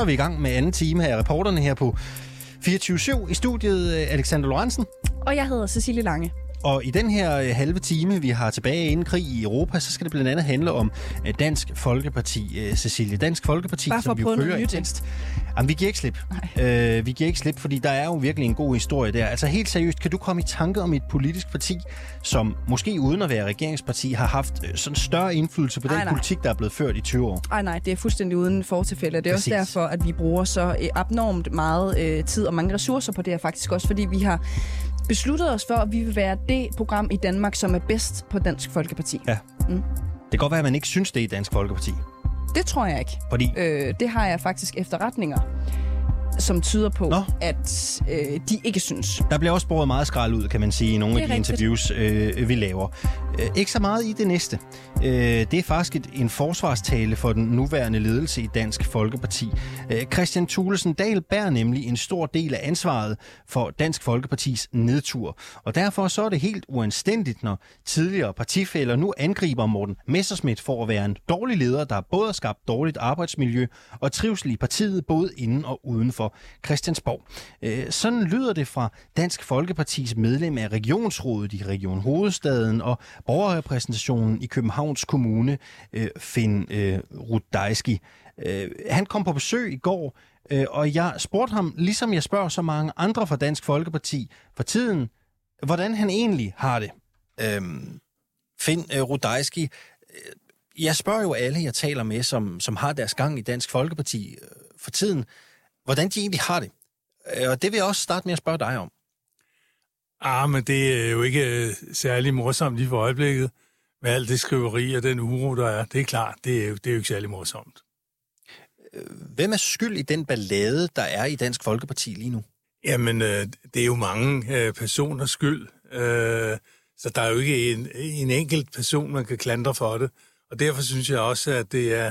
Så er vi i gang med anden time af reporterne her på 24-7 i studiet øh, Alexander Lorentzen. Og jeg hedder Cecilie Lange. Og i den her øh, halve time, vi har tilbage inden krig i Europa, så skal det blandt andet handle om øh, Dansk Folkeparti, øh, Cecilie. Dansk Folkeparti, Bare for som vi jo følger intenst. Jamen, vi giver ikke slip. Øh, vi giver ikke slip, fordi der er jo virkelig en god historie der. Altså helt seriøst, kan du komme i tanke om et politisk parti, som måske uden at være regeringsparti, har haft sådan større indflydelse på den Nej, nej. politik, der er blevet ført i 20 år? Ej nej, det er fuldstændig uden fortilfælde. Det er Præcis. også derfor, at vi bruger så abnormt meget øh, tid og mange ressourcer på det her faktisk også, fordi vi har besluttet os for, at vi vil være det program i Danmark, som er bedst på Dansk Folkeparti. Ja. Mm. Det kan godt være, at man ikke synes det i Dansk Folkeparti. Det tror jeg ikke. Fordi Øh, det har jeg faktisk efterretninger, som tyder på, Nå. at øh, de ikke synes. Der bliver også båret meget skrald ud, kan man sige, i nogle af de rigtigt. interviews, øh, vi laver. Øh, ikke så meget i det næste. Øh, det er faktisk et, en forsvarstale for den nuværende ledelse i Dansk Folkeparti. Øh, Christian Thulesen Dahl bærer nemlig en stor del af ansvaret for Dansk Folkepartis nedtur. Og derfor så er det helt uanstændigt, når tidligere partifælder nu angriber Morten Messerschmidt for at være en dårlig leder, der både har skabt dårligt arbejdsmiljø og trivsel i partiet, både inden og uden for Christiansborg. Øh, sådan lyder det fra Dansk Folkepartis medlem af Regionsrådet i Region Hovedstaden og borgerrepræsentationen i Københavns Kommune, øh, Finn øh, Rudajski. Øh, han kom på besøg i går, øh, og jeg spurgte ham, ligesom jeg spørger så mange andre fra Dansk Folkeparti for tiden, hvordan han egentlig har det. Øhm, Finn øh, Rudajski, øh, jeg spørger jo alle, jeg taler med, som, som har deres gang i Dansk Folkeparti øh, for tiden, hvordan de egentlig har det. Øh, Og det vil jeg også starte med at spørge dig om. Ah, men det er jo ikke øh, særlig morsomt lige for øjeblikket, med alt det skriveri og den uro, der er. Det er klart, det er jo, det er jo ikke særlig morsomt. Hvem er skyld i den ballade, der er i Dansk Folkeparti lige nu? Jamen, øh, det er jo mange øh, personers skyld, øh, så der er jo ikke en, en enkelt person, man kan klandre for det. Og derfor synes jeg også, at det er,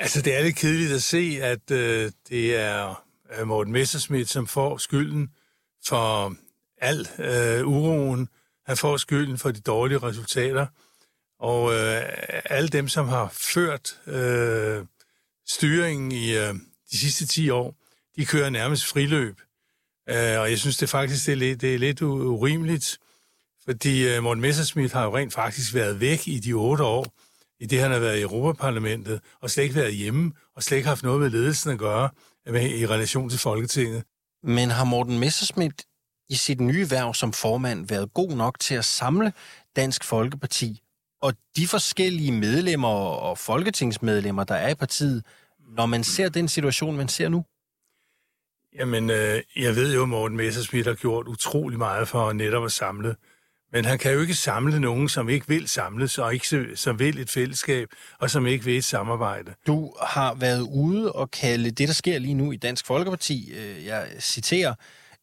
altså det er lidt kedeligt at se, at øh, det er øh, Morten Messerschmidt, som får skylden for al øh, uroen. Han får skylden for de dårlige resultater. Og øh, alle dem, som har ført øh, styringen i øh, de sidste 10 år, de kører nærmest friløb. Øh, og jeg synes det faktisk, det er lidt, det er lidt urimeligt, fordi øh, Morten Messerschmidt har jo rent faktisk været væk i de otte år, i det han har været i Europaparlamentet, og slet ikke været hjemme, og slet ikke haft noget med ledelsen at gøre med, i relation til Folketinget. Men har Morten Messerschmidt i sit nye værv som formand været god nok til at samle Dansk Folkeparti og de forskellige medlemmer og folketingsmedlemmer, der er i partiet, når man ser den situation, man ser nu? Jamen, øh, jeg ved jo, at Morten Messerschmidt har gjort utrolig meget for netop at samle. Men han kan jo ikke samle nogen, som ikke vil samles, og ikke så- som vil et fællesskab, og som ikke vil et samarbejde. Du har været ude og kalde det, der sker lige nu i Dansk Folkeparti, øh, jeg citerer,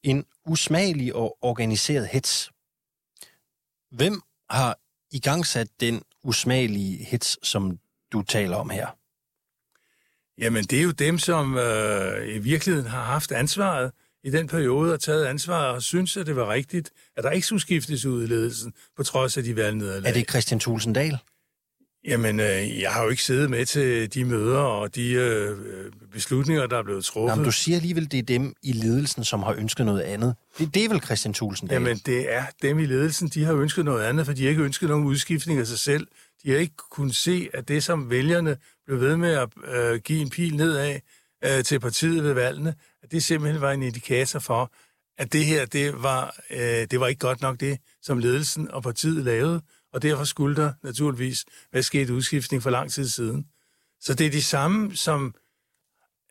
en usmagelig og organiseret hets. Hvem har igangsat den usmagelige hets, som du taler om her? Jamen, det er jo dem, som øh, i virkeligheden har haft ansvaret i den periode og taget ansvaret og synes, at det var rigtigt, at der ikke skulle skiftes ud i ledelsen, på trods af de valgnederlag. Er det Christian Thulsen Dahl? Jamen, øh, jeg har jo ikke siddet med til de møder og de øh, beslutninger, der er blevet truffet. Jamen, du siger alligevel, det er dem i ledelsen, som har ønsket noget andet. Det, det er vel Christian Thulsen Dahl? Jamen, det er dem i ledelsen, de har ønsket noget andet, for de har ikke ønsket nogen udskiftning af sig selv. De har ikke kunnet se, at det, som vælgerne blev ved med at øh, give en pil nedad øh, til partiet ved valgene, at det simpelthen var en indikator for, at det her, det var, øh, det var ikke godt nok det, som ledelsen og partiet lavede, og derfor skulle der naturligvis være sket udskiftning for lang tid siden. Så det er de samme, som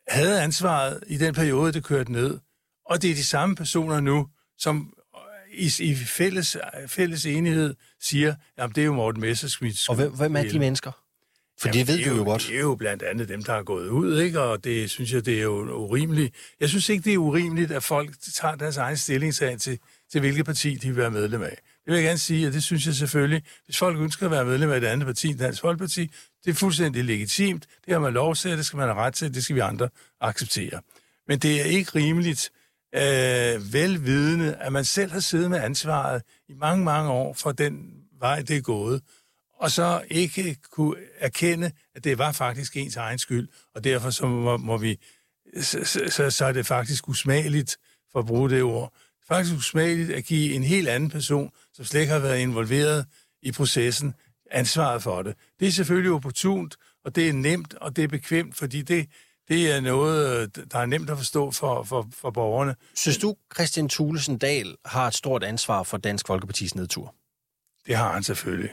havde ansvaret i den periode, det kørte ned, og det er de samme personer nu, som i, i fælles, fælles enighed siger, at det er jo Morten Messerschmidts Og hvem, hvem er de mennesker? For Jamen, det ved er du jo godt. Det er jo blandt andet dem, der er gået ud, ikke? og det synes jeg, det er jo urimeligt. Jeg synes ikke, det er urimeligt, at folk tager deres egen stillingssag til, til hvilket parti de vil være medlem af. Det vil jeg gerne sige, og det synes jeg selvfølgelig, hvis folk ønsker at være medlem af et andet parti, Dansk Folkeparti, det er fuldstændig legitimt. Det har man lov til, det skal man have ret til, det skal vi andre acceptere. Men det er ikke rimeligt, øh, velvidende, at man selv har siddet med ansvaret i mange, mange år for den vej, det er gået. Og så ikke kunne erkende, at det var faktisk ens egen skyld, og derfor så må, må vi, så, så, så er det faktisk usmageligt, for at bruge det ord, faktisk usmageligt at give en helt anden person, som slet ikke har været involveret i processen, ansvaret for det. Det er selvfølgelig opportunt, og det er nemt, og det er bekvemt, fordi det, det er noget, der er nemt at forstå for, for, for borgerne. Synes du, Christian Thulesen Dahl har et stort ansvar for Dansk Folkepartis nedtur? Det har han selvfølgelig.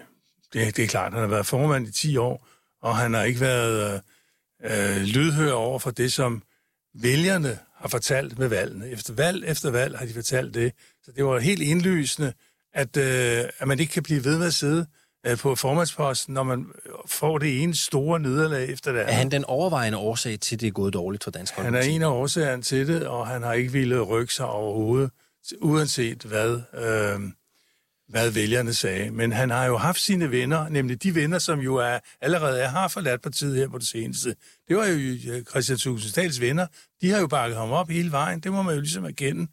Det, det er klart, han har været formand i 10 år, og han har ikke været øh, lydhør over for det, som vælgerne har fortalt med valgene. Efter valg efter valg har de fortalt det. Så det var helt indlysende, at, øh, at man ikke kan blive ved med at sidde øh, på formandsposten, når man får det ene store nederlag efter det andet. Er han den overvejende årsag til, at det er gået dårligt for Dansk? Han er en af årsagerne til det, og han har ikke ville rykke sig overhovedet, uanset hvad, øh, hvad vælgerne sagde. Men han har jo haft sine venner, nemlig de venner, som jo er, allerede er, har forladt partiet her på det seneste. Det var jo øh, Christian Tusindsdals venner. De har jo bakket ham op hele vejen. Det må man jo ligesom erkende.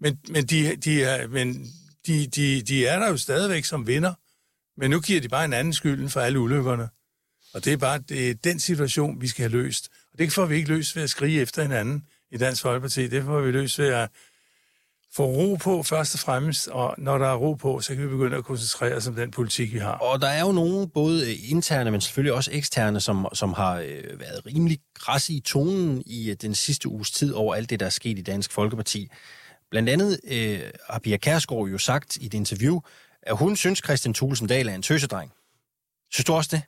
Men, men, de, de, er, men de, de, de er der jo stadigvæk som venner. Men nu giver de bare en anden skylden for alle ulykkerne. Og det er bare det er den situation, vi skal have løst. Og det får vi ikke løst ved at skrige efter hinanden i Dansk Folkeparti. Det får vi løst ved at få ro på først og fremmest, og når der er ro på, så kan vi begynde at koncentrere os om den politik, vi har. Og der er jo nogle, både interne, men selvfølgelig også eksterne, som, som har øh, været rimelig græs i tonen i øh, den sidste uges tid over alt det, der er sket i Dansk Folkeparti. Blandt andet øh, har Pia Kærsgaard jo sagt i et interview, at hun synes, Christian Thulesen Dahl er en tøsedreng. Synes du også det?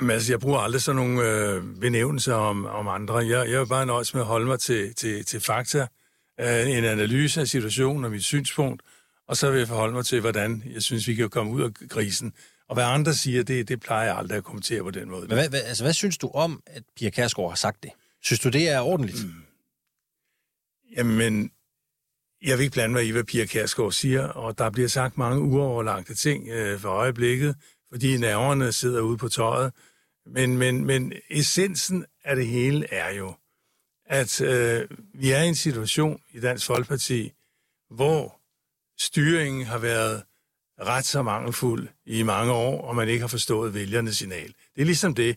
Jamen, altså, jeg bruger aldrig sådan nogle øh, benævnelser om, om andre. Jeg, jeg vil bare nøjes med at holde mig til, til, til fakta, øh, en analyse af situationen og mit synspunkt, og så vil jeg forholde mig til, hvordan jeg synes, vi kan komme ud af krisen. Og hvad andre siger, det, det plejer jeg aldrig at kommentere på den måde. Men hvad, hvad, altså, hvad synes du om, at Pia Kærsgaard har sagt det? Synes du, det er ordentligt? Mm. Jamen, jeg vil ikke blande mig i, hvad Pia Kærsgaard siger, og der bliver sagt mange uoverlagte ting øh, for øjeblikket, fordi nerverne sidder ude på tøjet. Men, men, men essensen af det hele er jo, at øh, vi er i en situation i Dansk Folkeparti, hvor styringen har været ret så mangelfuld i mange år, og man ikke har forstået vælgernes signal. Det er ligesom det.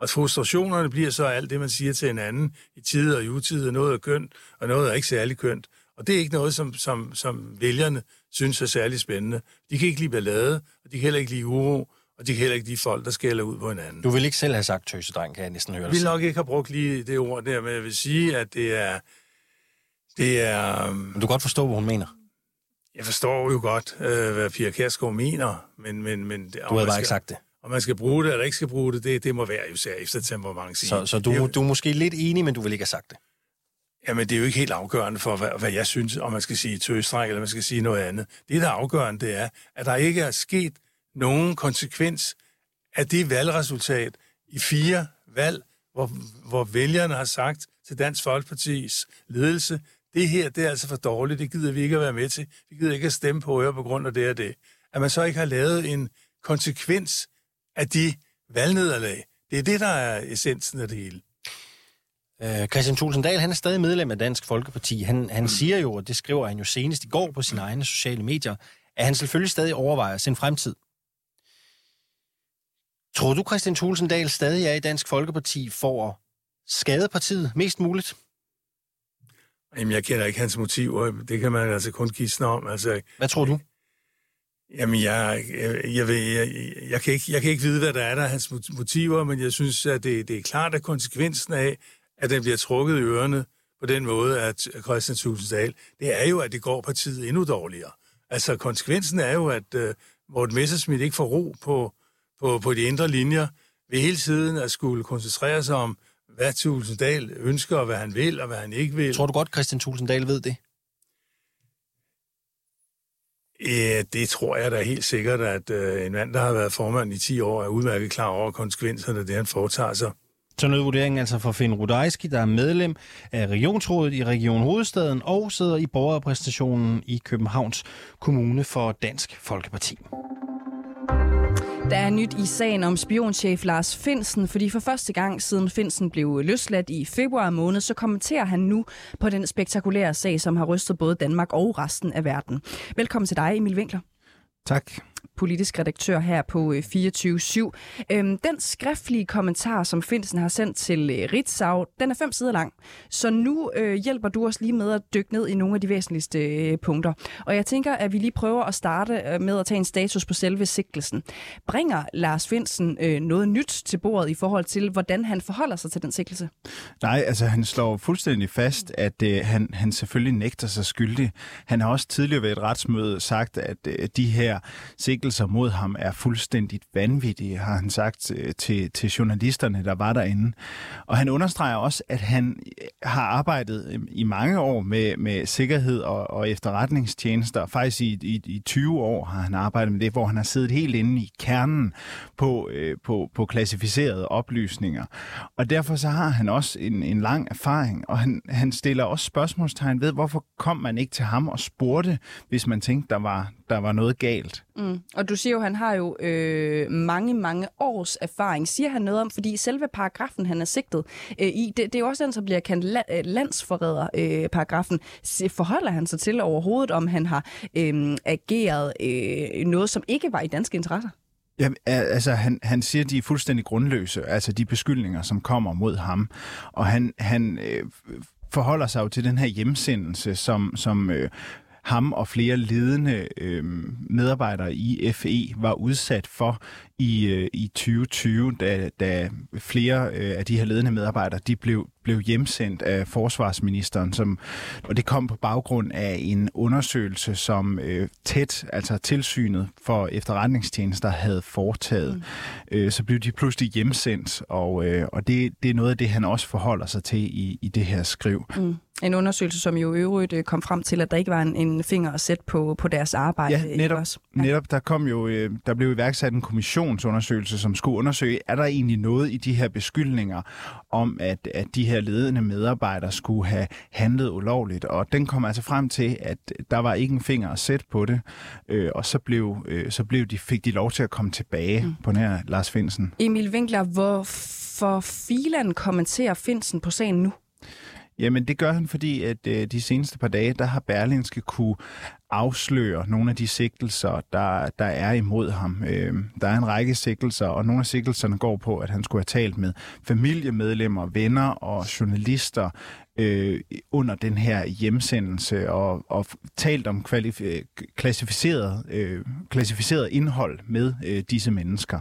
Og frustrationerne bliver så alt det, man siger til hinanden i tid og i utid, noget er kønt, og noget er ikke særlig kønt. Og det er ikke noget, som, som, som vælgerne synes er særlig spændende. De kan ikke lide ballade, og de kan heller ikke lide uro, og de kan heller ikke lide folk, der skælder ud på hinanden. Du vil ikke selv have sagt tøsedreng, kan jeg næsten høre Jeg vil nok ikke have brugt lige det ord der, men jeg vil sige, at det er... Det er... Men du kan godt forstå, hvad hun mener. Jeg forstår jo godt, øh, hvad Pia Kærsgaard mener, men... men, men du havde bare skal, ikke sagt det. Om man skal bruge det eller ikke skal bruge det, det, det må være jo sær efter temperament. Så, så du, du er måske lidt enig, men du vil ikke have sagt det? Jamen, det er jo ikke helt afgørende for, hvad, hvad jeg synes, om man skal sige tøstræk, eller man skal sige noget andet. Det, der er afgørende, det er, at der ikke er sket nogen konsekvens af det valgresultat i fire valg, hvor, hvor vælgerne har sagt til Dansk Folkepartis ledelse, det her, det er altså for dårligt, det gider vi ikke at være med til. Vi gider ikke at stemme på jer på grund af det og det. At man så ikke har lavet en konsekvens af de valgnederlag. Det er det, der er essensen af det hele. Øh, Christian Tulsendal, han er stadig medlem af Dansk Folkeparti. Han, han mm. siger jo, og det skriver han jo senest i går på sine egne sociale medier, at han selvfølgelig stadig overvejer sin fremtid. Tror du, Christian Tulsendal stadig er i Dansk Folkeparti for at skade partiet mest muligt? Jamen, jeg kender ikke hans motiver. Det kan man altså kun gisne om. Altså, Hvad tror du? Jamen, jeg, jeg, jeg, ved, jeg, jeg, kan ikke, jeg kan ikke vide, hvad der er der hans motiver, men jeg synes, at det, det er klart, at konsekvensen af, at den bliver trukket i ørerne på den måde, at Christian Tulsendal, det er jo, at det går partiet endnu dårligere. Altså, konsekvensen er jo, at uh, Morten Messerschmidt ikke får ro på, på, på de indre linjer ved hele tiden at skulle koncentrere sig om, hvad Tulsendal ønsker, og hvad han vil, og hvad han ikke vil. Tror du godt, Christian Tulsendal ved det? Ja, det tror jeg da helt sikkert, at øh, en mand, der har været formand i 10 år, er udmærket klar over konsekvenserne af det, han foretager sig. Så noget vurdering altså for Finn Rudajski, der er medlem af Regionsrådet i Region Hovedstaden og sidder i borgerrepræsentationen i Københavns Kommune for Dansk Folkeparti. Der er nyt i sagen om spionchef Lars Finsen, fordi for første gang siden Finsen blev løsladt i februar måned, så kommenterer han nu på den spektakulære sag, som har rystet både Danmark og resten af verden. Velkommen til dig, Emil Winkler. Tak politisk redaktør her på øh, 24-7. Øhm, den skriftlige kommentar, som Finsen har sendt til øh, Ritzau, den er fem sider lang. Så nu øh, hjælper du os lige med at dykke ned i nogle af de væsentligste øh, punkter. Og jeg tænker, at vi lige prøver at starte øh, med at tage en status på selve sigtelsen. Bringer Lars Finsen øh, noget nyt til bordet i forhold til, hvordan han forholder sig til den sigtelse? Nej, altså han slår fuldstændig fast, at øh, han, han selvfølgelig nægter sig skyldig. Han har også tidligere ved et retsmøde sagt, at øh, de her sigtelser mod ham er fuldstændigt vanvittige, har han sagt øh, til, til journalisterne, der var derinde. Og han understreger også, at han øh, har arbejdet øh, i mange år med, med sikkerhed og, og efterretningstjenester. Faktisk i, i, i 20 år har han arbejdet med det, hvor han har siddet helt inde i kernen på, øh, på, på klassificerede oplysninger. Og derfor så har han også en, en lang erfaring, og han, han stiller også spørgsmålstegn ved, hvorfor kom man ikke til ham og spurgte, hvis man tænkte, der var, der var noget galt. Mm. Og du siger jo, at han har jo øh, mange, mange års erfaring. Siger han noget om, fordi selve paragrafen, han er sigtet øh, i, det, det er jo også den, som bliver kaldt la- øh, landsforræder-paragrafen. Øh, Forholder han sig til overhovedet, om han har øh, ageret øh, noget, som ikke var i danske interesser? Ja, altså han, han siger, at de er fuldstændig grundløse, altså de beskyldninger, som kommer mod ham. Og han, han øh, forholder sig jo til den her hjemsendelse, som, som øh, ham og flere ledende øh, medarbejdere i FE var udsat for i, øh, i 2020, da, da flere øh, af de her ledende medarbejdere de blev, blev hjemsendt af forsvarsministeren, som, og det kom på baggrund af en undersøgelse, som øh, tæt, altså tilsynet for efterretningstjenester havde foretaget. Mm. Øh, så blev de pludselig hjemsendt, og, øh, og det, det er noget af det, han også forholder sig til i, i det her skriv. Mm. En undersøgelse, som jo i øvrigt øh, kom frem til, at der ikke var en, en finger at sætte på, på deres arbejde. Ja, netop, også. Ja. netop der kom jo, øh, der blev iværksat en kommissionsundersøgelse, som skulle undersøge, er der egentlig noget i de her beskyldninger om, at, at de her ledende medarbejdere skulle have handlet ulovligt. Og den kom altså frem til, at der var ikke en finger at sætte på det, øh, og så blev, øh, så blev de, fik de lov til at komme tilbage mm. på den her Lars Finsen. Emil Winkler, hvorfor filan kommenterer Finsen på sagen nu? Jamen det gør han, fordi at øh, de seneste par dage, der har Berlinske kunne afsløre nogle af de sigtelser, der, der er imod ham. Øh, der er en række sigtelser, og nogle af sigtelserne går på, at han skulle have talt med familiemedlemmer, venner og journalister øh, under den her hjemsendelse og, og talt om klassificeret, øh, klassificeret indhold med øh, disse mennesker.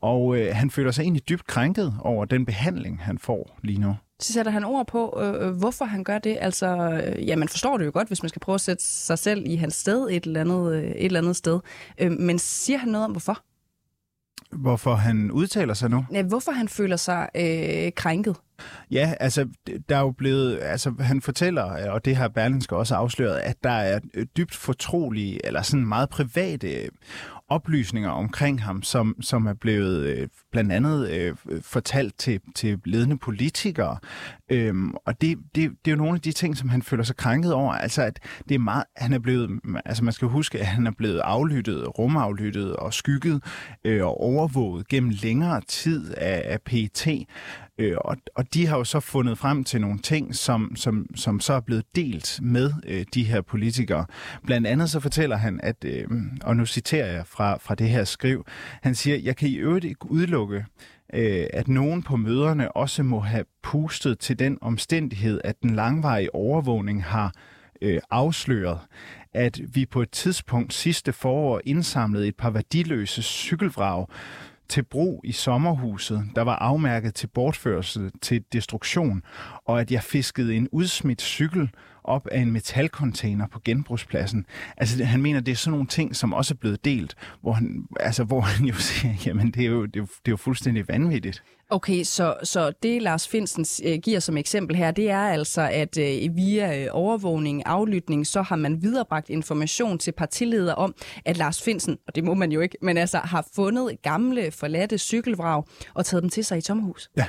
Og øh, han føler sig egentlig dybt krænket over den behandling, han får lige nu. Så sætter han ord på, øh, øh, hvorfor han gør det. Altså, øh, ja, man forstår det jo godt, hvis man skal prøve at sætte sig selv i hans sted et eller andet, øh, et eller andet sted. Øh, men siger han noget om, hvorfor? Hvorfor han udtaler sig nu? Ja, hvorfor han føler sig øh, krænket? Ja, altså, der er jo blevet, altså, han fortæller, øh, og det har Berlinske også afsløret, at der er øh, dybt fortrolige, eller sådan meget private øh, oplysninger omkring ham, som, som er blevet øh, blandt andet øh, fortalt til, til ledende politikere. Øhm, og det, det, det er jo nogle af de ting, som han føler sig krænket over. Altså, at det er meget, han er blevet, altså man skal huske, at han er blevet aflyttet, rumaflyttet og skygget øh, og overvåget gennem længere tid af, af PET. Øh, og, og de har jo så fundet frem til nogle ting, som, som, som så er blevet delt med øh, de her politikere. Blandt andet så fortæller han, at, øh, og nu citerer jeg fra, fra det her skriv, han siger, jeg kan i øvrigt ikke udelukke, øh, at nogen på møderne også må have pustet til den omstændighed, at den langvarige overvågning har øh, afsløret, at vi på et tidspunkt sidste forår indsamlede et par værdiløse cykelvrag, til brug i sommerhuset, der var afmærket til bortførsel til destruktion, og at jeg fiskede en udsmidt cykel op af en metalcontainer på genbrugspladsen. Altså, han mener, det er sådan nogle ting, som også er blevet delt, hvor han, altså, hvor han jo siger, jamen, det er jo, det er jo, det er jo fuldstændig vanvittigt. Okay, så, så det Lars Finsen øh, giver som eksempel her, det er altså, at øh, via øh, overvågning, aflytning, så har man viderebragt information til partileder om, at Lars Finsen, og det må man jo ikke, men altså har fundet gamle, forladte cykelvrag og taget dem til sig i sommerhus. Ja.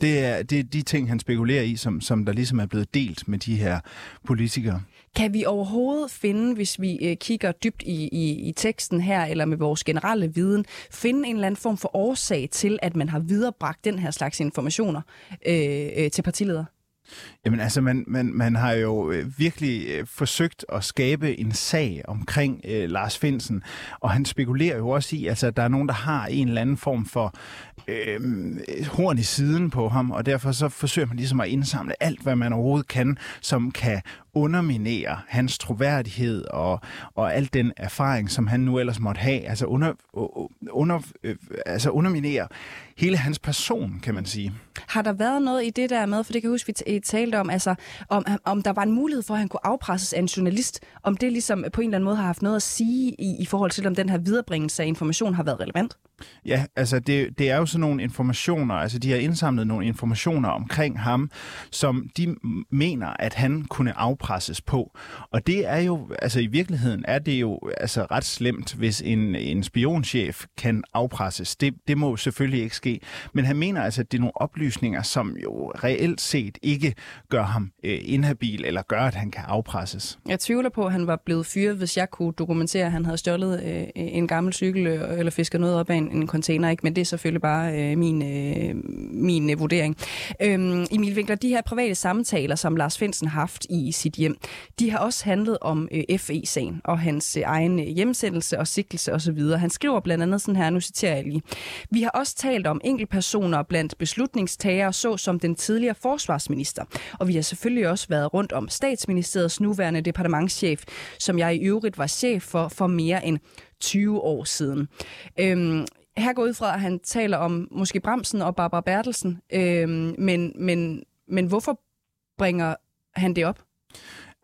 Det er, det er de ting, han spekulerer i, som, som der ligesom er blevet delt med de her politikere. Kan vi overhovedet finde, hvis vi øh, kigger dybt i, i, i teksten her, eller med vores generelle viden, finde en eller anden form for årsag til, at man har viderebragt den her slags informationer øh, øh, til partileder? Jamen altså, man, man, man har jo øh, virkelig øh, forsøgt at skabe en sag omkring øh, Lars Finsen, og han spekulerer jo også i, altså, at der er nogen, der har en eller anden form for øh, horn i siden på ham, og derfor så forsøger man ligesom at indsamle alt, hvad man overhovedet kan, som kan underminere hans troværdighed og, og al den erfaring, som han nu ellers måtte have, altså, under, under, øh, altså underminere hele hans person, kan man sige. Har der været noget i det der med, for det kan jeg huske, vi talte om, altså, om, om der var en mulighed for, at han kunne afpresses af en journalist, om det ligesom på en eller anden måde har haft noget at sige i, i forhold til, om den her viderebringelse af information har været relevant? Ja, altså det, det er jo sådan nogle informationer, altså de har indsamlet nogle informationer omkring ham, som de mener, at han kunne afpresses på. Og det er jo, altså i virkeligheden er det jo altså ret slemt, hvis en, en spionchef kan afpresses. Det, det må selvfølgelig ikke ske. Men han mener altså, at det er nogle oplysninger, som jo reelt set ikke gør ham øh, inhabil, eller gør, at han kan afpresses. Jeg tvivler på, at han var blevet fyret, hvis jeg kunne dokumentere, at han havde stjålet øh, en gammel cykel øh, eller fisket noget op af en en, container, ikke? men det er selvfølgelig bare øh, min, øh, min øh, vurdering. Øhm, Emil Winkler, de her private samtaler, som Lars Finsen har haft i sit hjem, de har også handlet om øh, FE-sagen og hans øh, egen øh, hjemsendelse og sigtelse osv. Han skriver blandt andet sådan her, nu citerer jeg lige. Vi har også talt om enkeltpersoner blandt beslutningstagere, så som den tidligere forsvarsminister. Og vi har selvfølgelig også været rundt om statsministeriets nuværende departementschef, som jeg i øvrigt var chef for for mere end 20 år siden. Øhm, her går ud fra, at han taler om måske Bremsen og Barbara Bertelsen, øh, men, men, men hvorfor bringer han det op?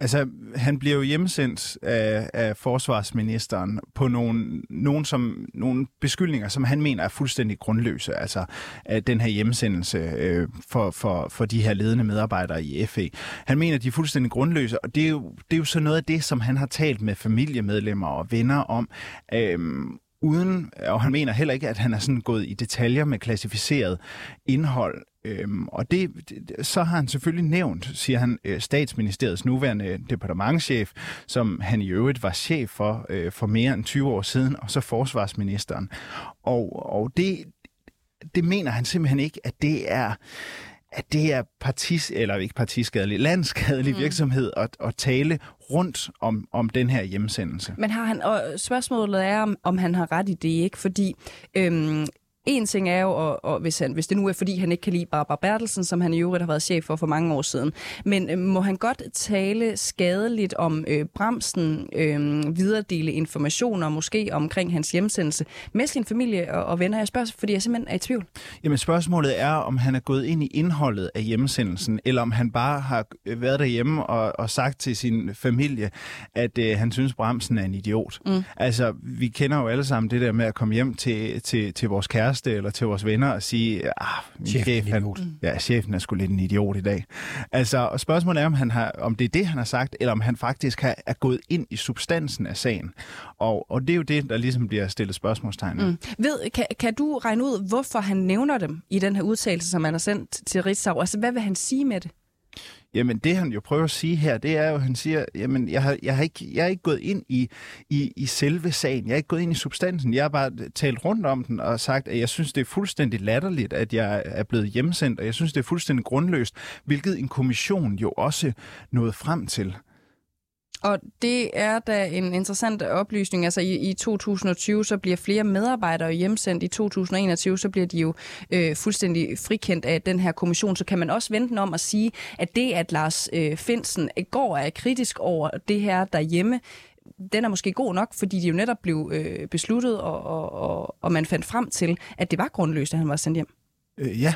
Altså, han bliver jo hjemsendt af, af forsvarsministeren på nogle, nogle, som, nogle beskyldninger, som han mener er fuldstændig grundløse. Altså, at den her hjemsendelse øh, for, for, for de her ledende medarbejdere i FE. Han mener, de er fuldstændig grundløse, og det er, jo, det er jo så noget af det, som han har talt med familiemedlemmer og venner om. Øh, uden, og han mener heller ikke, at han er sådan gået i detaljer med klassificeret indhold. Øhm, og det, det, så har han selvfølgelig nævnt, siger han, øh, statsministeriets nuværende departementschef, som han i øvrigt var chef for øh, for mere end 20 år siden, og så forsvarsministeren. Og, og det, det mener han simpelthen ikke, at det er at det er partis, eller ikke partiskadelig, landskadelig mm. virksomhed at, at tale rundt om, om den her hjemsendelse. Men har han, og spørgsmålet er, om, om han har ret i det, ikke? Fordi øhm, en ting er jo, og, og hvis, han, hvis det nu er, fordi han ikke kan lide Barbara Bertelsen, som han i øvrigt har været chef for for mange år siden, men øh, må han godt tale skadeligt om øh, Bremsen, øh, videredele informationer, måske omkring hans hjemsendelse med sin familie og, og venner? Jeg spørger, fordi jeg simpelthen er i tvivl. Jamen spørgsmålet er, om han er gået ind i indholdet af hjemsendelsen, eller om han bare har øh, været derhjemme og, og sagt til sin familie, at øh, han synes, Bremsen er en idiot. Mm. Altså, vi kender jo alle sammen det der med at komme hjem til, til, til vores kæreste, kæreste eller til vores venner og sige, ah, min Chef, chef han, ja, chefen er sgu lidt en idiot i dag. Altså, spørgsmålet er, om, han har, om det er det, han har sagt, eller om han faktisk har, er gået ind i substansen af sagen. Og, og det er jo det, der ligesom bliver stillet spørgsmålstegn. Mm. Ved, kan, kan du regne ud, hvorfor han nævner dem i den her udtalelse, som han har sendt til Ritzau? Altså, hvad vil han sige med det? Jamen det han jo prøver at sige her, det er jo, at han siger, jamen jeg har, jeg har, ikke, jeg er ikke gået ind i, i, i selve sagen, jeg er ikke gået ind i substansen, jeg har bare talt rundt om den og sagt, at jeg synes, det er fuldstændig latterligt, at jeg er blevet hjemsendt, og jeg synes, det er fuldstændig grundløst, hvilket en kommission jo også nåede frem til. Og det er da en interessant oplysning. Altså i, i 2020, så bliver flere medarbejdere hjemsendt. I 2021, så bliver de jo øh, fuldstændig frikendt af den her kommission. Så kan man også vente om at sige, at det, at Lars øh, Finsen går er kritisk over det her derhjemme, den er måske god nok, fordi de jo netop blev øh, besluttet, og, og, og, og man fandt frem til, at det var grundløst, at han var sendt hjem. Øh, ja,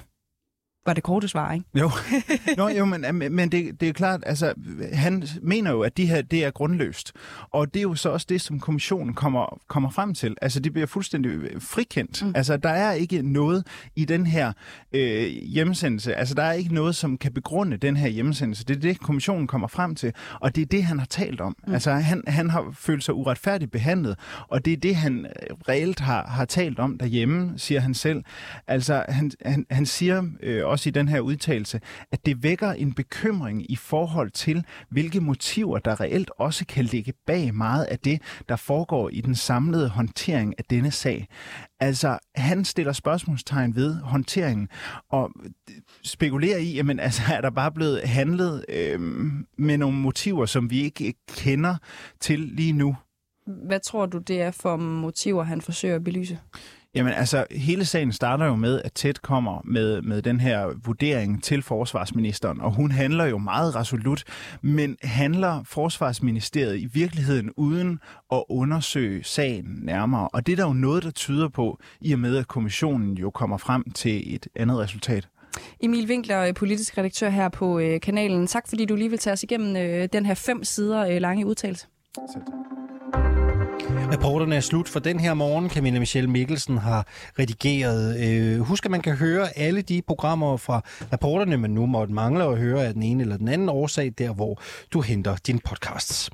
var det korte svar, ikke? Jo, Nå, jo men, men det, det er klart, altså, han mener jo, at de her, det er grundløst. Og det er jo så også det, som kommissionen kommer, kommer frem til. Altså, det bliver fuldstændig frikendt. Mm. Altså, der er ikke noget i den her øh, hjemsendelse. Altså, der er ikke noget, som kan begrunde den her hjemsendelse. Det er det, kommissionen kommer frem til. Og det er det, han har talt om. Mm. Altså, han, han har følt sig uretfærdigt behandlet. Og det er det, han reelt har, har talt om derhjemme, siger han selv. Altså, han, han, han siger, øh, også i den her udtalelse, at det vækker en bekymring i forhold til, hvilke motiver, der reelt også kan ligge bag meget af det, der foregår i den samlede håndtering af denne sag. Altså, han stiller spørgsmålstegn ved håndteringen, og spekulerer i, jamen, altså, er der bare blevet handlet øh, med nogle motiver, som vi ikke kender til lige nu? Hvad tror du, det er for motiver, han forsøger at belyse? Jamen altså, hele sagen starter jo med, at Ted kommer med, med den her vurdering til forsvarsministeren, og hun handler jo meget resolut, men handler forsvarsministeriet i virkeligheden uden at undersøge sagen nærmere. Og det er der jo noget, der tyder på, i og med at kommissionen jo kommer frem til et andet resultat. Emil Winkler, politisk redaktør her på øh, kanalen. Tak fordi du lige vil tage os igennem øh, den her fem sider øh, lange udtalelse. Selv Reporterne er slut for den her morgen. Camilla Michelle Mikkelsen har redigeret. Øh, husk, at man kan høre alle de programmer fra reporterne, men nu måtte mangle at høre af den ene eller den anden årsag, der hvor du henter din podcasts.